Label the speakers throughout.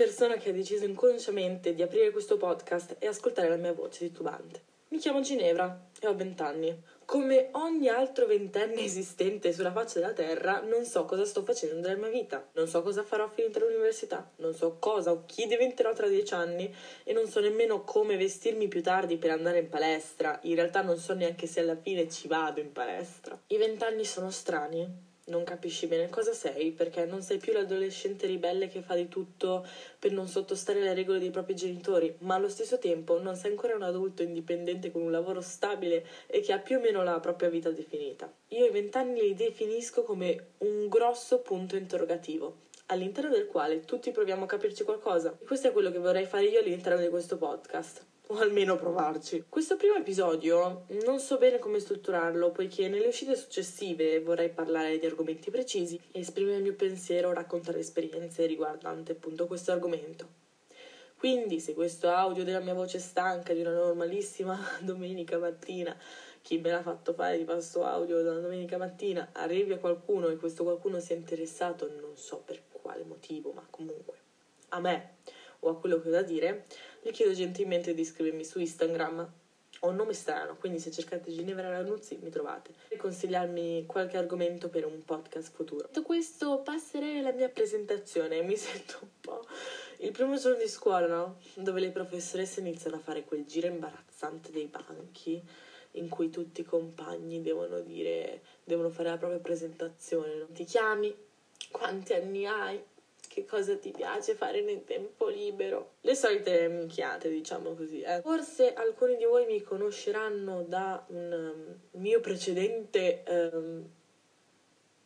Speaker 1: persona che ha deciso inconsciamente di aprire questo podcast e ascoltare la mia voce titubante. Mi chiamo Ginevra e ho vent'anni. Come ogni altro ventenne esistente sulla faccia della terra, non so cosa sto facendo della mia vita, non so cosa farò finita l'università, non so cosa o chi diventerò tra dieci anni e non so nemmeno come vestirmi più tardi per andare in palestra. In realtà non so neanche se alla fine ci vado in palestra. I vent'anni sono strani, non capisci bene cosa sei perché non sei più l'adolescente ribelle che fa di tutto per non sottostare alle regole dei propri genitori, ma allo stesso tempo non sei ancora un adulto indipendente con un lavoro stabile e che ha più o meno la propria vita definita. Io i vent'anni li definisco come un grosso punto interrogativo all'interno del quale tutti proviamo a capirci qualcosa. E questo è quello che vorrei fare io all'interno di questo podcast o almeno provarci. Questo primo episodio non so bene come strutturarlo, poiché nelle uscite successive vorrei parlare di argomenti precisi, esprimere il mio pensiero, raccontare esperienze riguardanti appunto questo argomento. Quindi, se questo audio della mia voce stanca di una normalissima domenica mattina, chi me l'ha fatto fare di questo audio dalla domenica mattina, arrivi a qualcuno e questo qualcuno sia interessato, non so per quale motivo, ma comunque a me o a quello che ho da dire, gli chiedo gentilmente di iscrivermi su Instagram. Ho un nome strano, quindi se cercate Ginevra Ranuzzi mi trovate. E consigliarmi qualche argomento per un podcast futuro. Detto questo, passerei alla mia presentazione. Mi sento un po'. Il primo giorno di scuola, no? Dove le professoresse iniziano a fare quel giro imbarazzante dei banchi in cui tutti i compagni devono dire, devono fare la propria presentazione. No? Ti chiami? Quanti anni hai? Che cosa ti piace fare nel tempo libero. Le solite minchiate, diciamo così. Eh. Forse alcuni di voi mi conosceranno da un um, mio precedente... Um,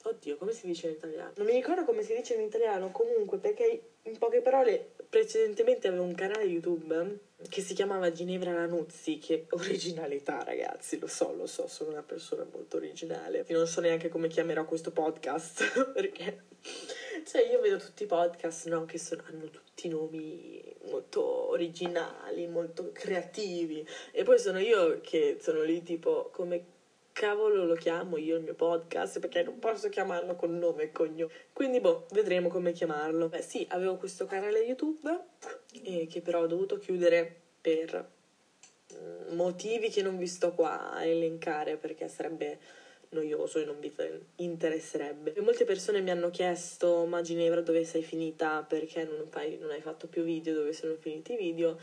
Speaker 1: oddio, come si dice in italiano? Non mi ricordo come si dice in italiano, comunque, perché in poche parole, precedentemente avevo un canale YouTube che si chiamava Ginevra Lanuzzi, che originalità ragazzi, lo so, lo so, sono una persona molto originale. Non so neanche come chiamerò questo podcast, perché cioè, io vedo tutti i podcast, no, che sono, hanno tutti nomi molto originali, molto creativi. E poi sono io che sono lì tipo, come cavolo lo chiamo io il mio podcast? Perché non posso chiamarlo con nome e cognome. Quindi, boh, vedremo come chiamarlo. Beh, sì, avevo questo canale YouTube, eh, che però ho dovuto chiudere per mm, motivi che non vi sto qua a elencare, perché sarebbe noioso e non vi interesserebbe. E molte persone mi hanno chiesto, ma Ginevra dove sei finita? Perché non, fai, non hai fatto più video? Dove sono finiti i video?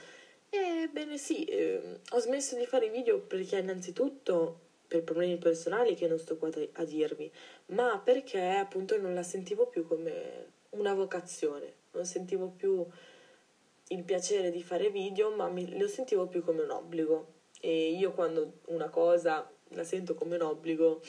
Speaker 1: Ebbene sì, eh, ho smesso di fare video perché innanzitutto per problemi personali che non sto qua a dirvi, ma perché appunto non la sentivo più come una vocazione, non sentivo più il piacere di fare video, ma mi, lo sentivo più come un obbligo. E io quando una cosa la sento come un obbligo,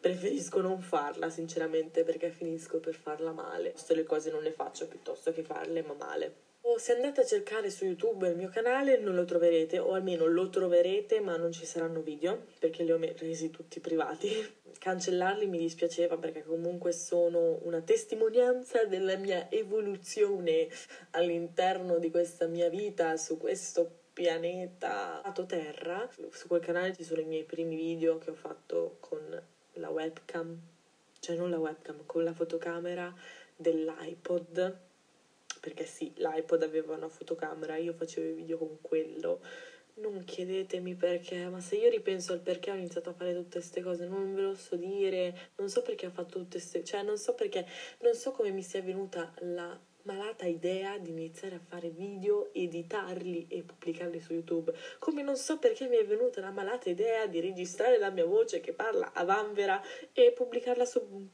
Speaker 1: preferisco non farla sinceramente perché finisco per farla male. Queste le cose non le faccio piuttosto che farle ma male. O se andate a cercare su YouTube il mio canale non lo troverete, o almeno lo troverete ma non ci saranno video perché li ho resi tutti privati. Cancellarli mi dispiaceva perché comunque sono una testimonianza della mia evoluzione all'interno di questa mia vita su questo pianeta terra. Su quel canale ci sono i miei primi video che ho fatto con la webcam, cioè non la webcam, con la fotocamera dell'iPod. Perché sì, l'iPod aveva una fotocamera, io facevo i video con quello. Non chiedetemi perché, ma se io ripenso al perché ho iniziato a fare tutte queste cose, non ve lo so dire, non so perché ho fatto tutte queste, cioè non so perché, non so come mi sia venuta la malata idea di iniziare a fare video, editarli e pubblicarli su YouTube. Come non so perché mi è venuta la malata idea di registrare la mia voce che parla a vanvera e pubblicarla su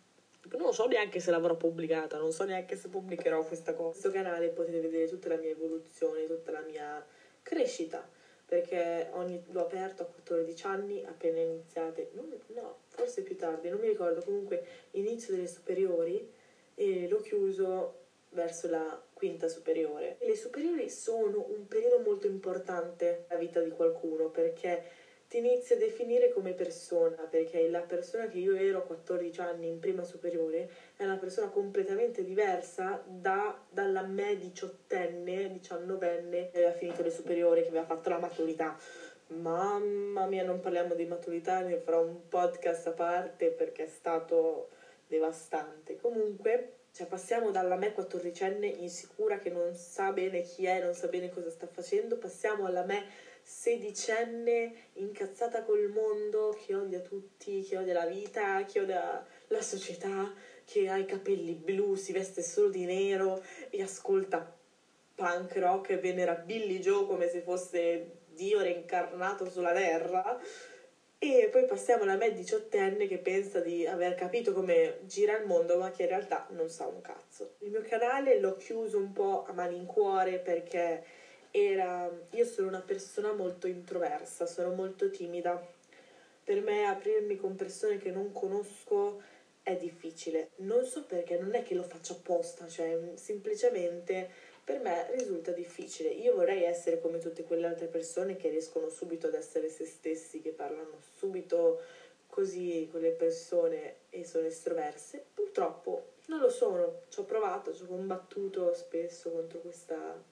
Speaker 1: non so neanche se l'avrò pubblicata, non so neanche se pubblicherò questa cosa. Su questo canale potete vedere tutta la mia evoluzione, tutta la mia crescita, perché ogni, l'ho aperto a 14 anni, appena iniziate, non, no, forse più tardi, non mi ricordo, comunque inizio delle superiori e l'ho chiuso verso la quinta superiore. Le superiori sono un periodo molto importante nella vita di qualcuno perché ti inizi a definire come persona, perché la persona che io ero a 14 anni in prima superiore è una persona completamente diversa da, dalla me diciottenne, diciannovenne che aveva finito le superiori, che aveva fatto la maturità. Mamma mia, non parliamo di maturità, ne farò un podcast a parte perché è stato devastante. Comunque, Cioè passiamo dalla me quattordicenne insicura che non sa bene chi è, non sa bene cosa sta facendo, passiamo alla me sedicenne incazzata col mondo, che odia tutti, che odia la vita, che odia la società, che ha i capelli blu, si veste solo di nero e ascolta punk rock e venera Billy Joe come se fosse Dio reincarnato sulla terra. E poi passiamo alla me diciottenne che pensa di aver capito come gira il mondo, ma che in realtà non sa un cazzo. Il mio canale l'ho chiuso un po' a malincuore perché era. Io sono una persona molto introversa, sono molto timida. Per me aprirmi con persone che non conosco è difficile. Non so perché, non è che lo faccio apposta, cioè semplicemente per me risulta difficile. Io vorrei essere come tutte quelle altre persone che riescono subito ad essere se stessi, che parlano subito così con le persone e sono estroverse. Purtroppo non lo sono. Ci ho provato, ci ho combattuto spesso contro questa,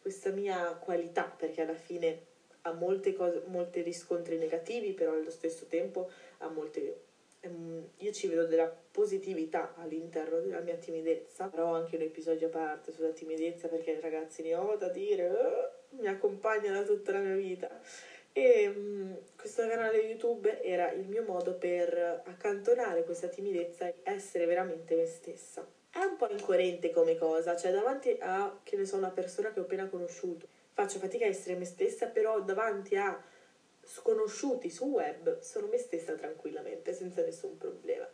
Speaker 1: questa mia qualità, perché alla fine ha molte, cose, molti riscontri negativi, però allo stesso tempo ha molte Ehm, io ci vedo della positività all'interno della mia timidezza. Farò anche un episodio a parte sulla timidezza perché ragazzi ne ho da dire, uh, mi accompagna da tutta la mia vita. E um, questo canale YouTube era il mio modo per accantonare questa timidezza e essere veramente me stessa. È un po' incoerente come cosa, cioè davanti a, che ne so, una persona che ho appena conosciuto, faccio fatica a essere me stessa, però davanti a sconosciuti sul web sono me stessa tranquillamente, senza nessun problema.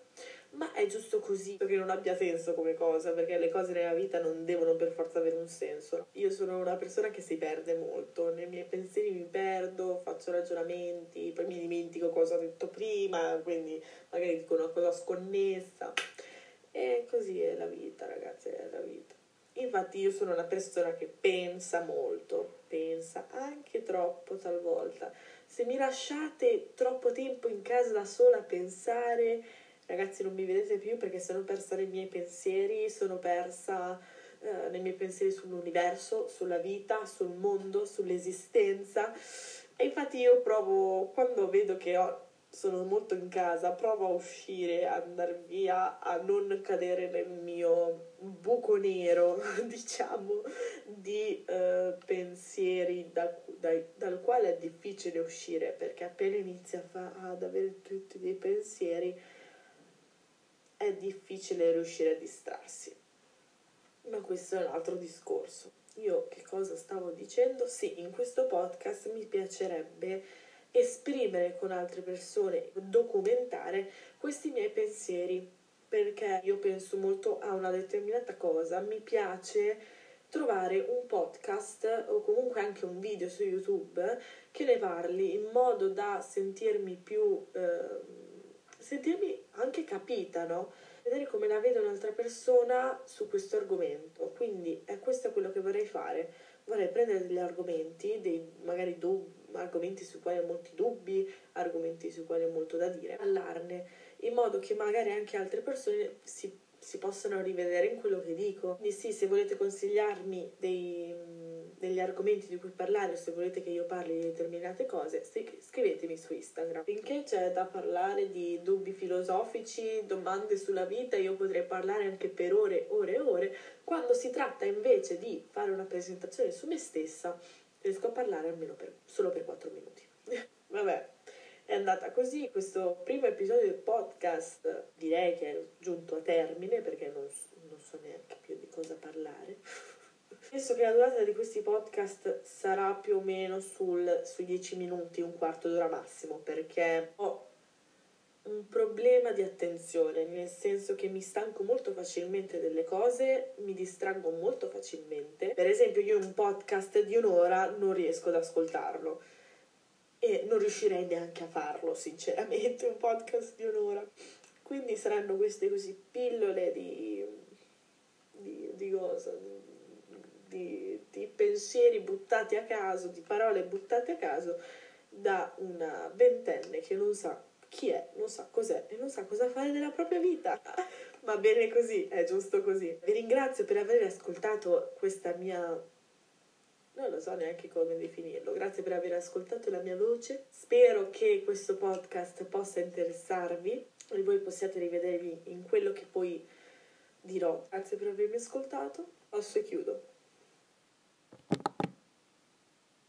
Speaker 1: Ma è giusto così, che non abbia senso come cosa, perché le cose nella vita non devono per forza avere un senso. Io sono una persona che si perde molto, nei miei pensieri mi perdo, faccio ragionamenti, poi mi dimentico cosa ho detto prima, quindi magari dico una cosa sconnessa. E così è la vita, ragazzi, è la vita. Infatti io sono una persona che pensa molto, pensa anche troppo talvolta se mi lasciate troppo tempo in casa da sola a pensare, ragazzi non mi vedete più perché sono persa nei miei pensieri, sono persa eh, nei miei pensieri sull'universo, sulla vita, sul mondo, sull'esistenza. E infatti io provo, quando vedo che ho sono molto in casa, provo a uscire, a andare via, a non cadere nel mio buco nero, diciamo, di uh, pensieri da, da, dal quale è difficile uscire, perché appena inizia fa, ad avere tutti dei pensieri è difficile riuscire a distrarsi. Ma questo è un altro discorso. Io che cosa stavo dicendo? Sì, in questo podcast mi piacerebbe esprimere con altre persone, documentare questi miei pensieri, perché io penso molto a una determinata cosa, mi piace trovare un podcast o comunque anche un video su YouTube che ne parli in modo da sentirmi più eh, sentirmi anche capita, no? Vedere come la vede un'altra persona su questo argomento. Quindi è questo quello che vorrei fare. Vorrei prendere degli argomenti, dei magari dubbi argomenti sui quali ho molti dubbi, argomenti sui quali ho molto da dire, parlarne in modo che magari anche altre persone si, si possano rivedere in quello che dico. Quindi sì, se volete consigliarmi dei, degli argomenti di cui parlare o se volete che io parli di determinate cose, scrivetemi su Instagram. Finché c'è da parlare di dubbi filosofici, domande sulla vita, io potrei parlare anche per ore, ore e ore. Quando si tratta invece di fare una presentazione su me stessa, riesco a parlare almeno per, solo per 4 minuti. Vabbè, è andata così. Questo primo episodio del podcast direi che è giunto a termine perché non, non so neanche più di cosa parlare. Penso che la durata di questi podcast sarà più o meno sul, sui 10 minuti, un quarto d'ora massimo, perché ho un problema di attenzione, nel senso che mi stanco molto facilmente delle cose, mi distraggo molto facilmente. Per esempio, io un podcast di un'ora non riesco ad ascoltarlo e non riuscirei neanche a farlo, sinceramente, un podcast di un'ora. Quindi saranno queste così pillole di di, di cosa? Di, di pensieri buttati a caso, di parole buttate a caso da una ventenne che non sa chi è, non sa cos'è e non sa cosa fare nella propria vita. Va bene così, è giusto così. Vi ringrazio per aver ascoltato questa mia... non lo so neanche come definirlo. Grazie per aver ascoltato la mia voce. Spero che questo podcast possa interessarvi e voi possiate rivedervi in quello che poi dirò grazie per avermi ascoltato, e chiudo.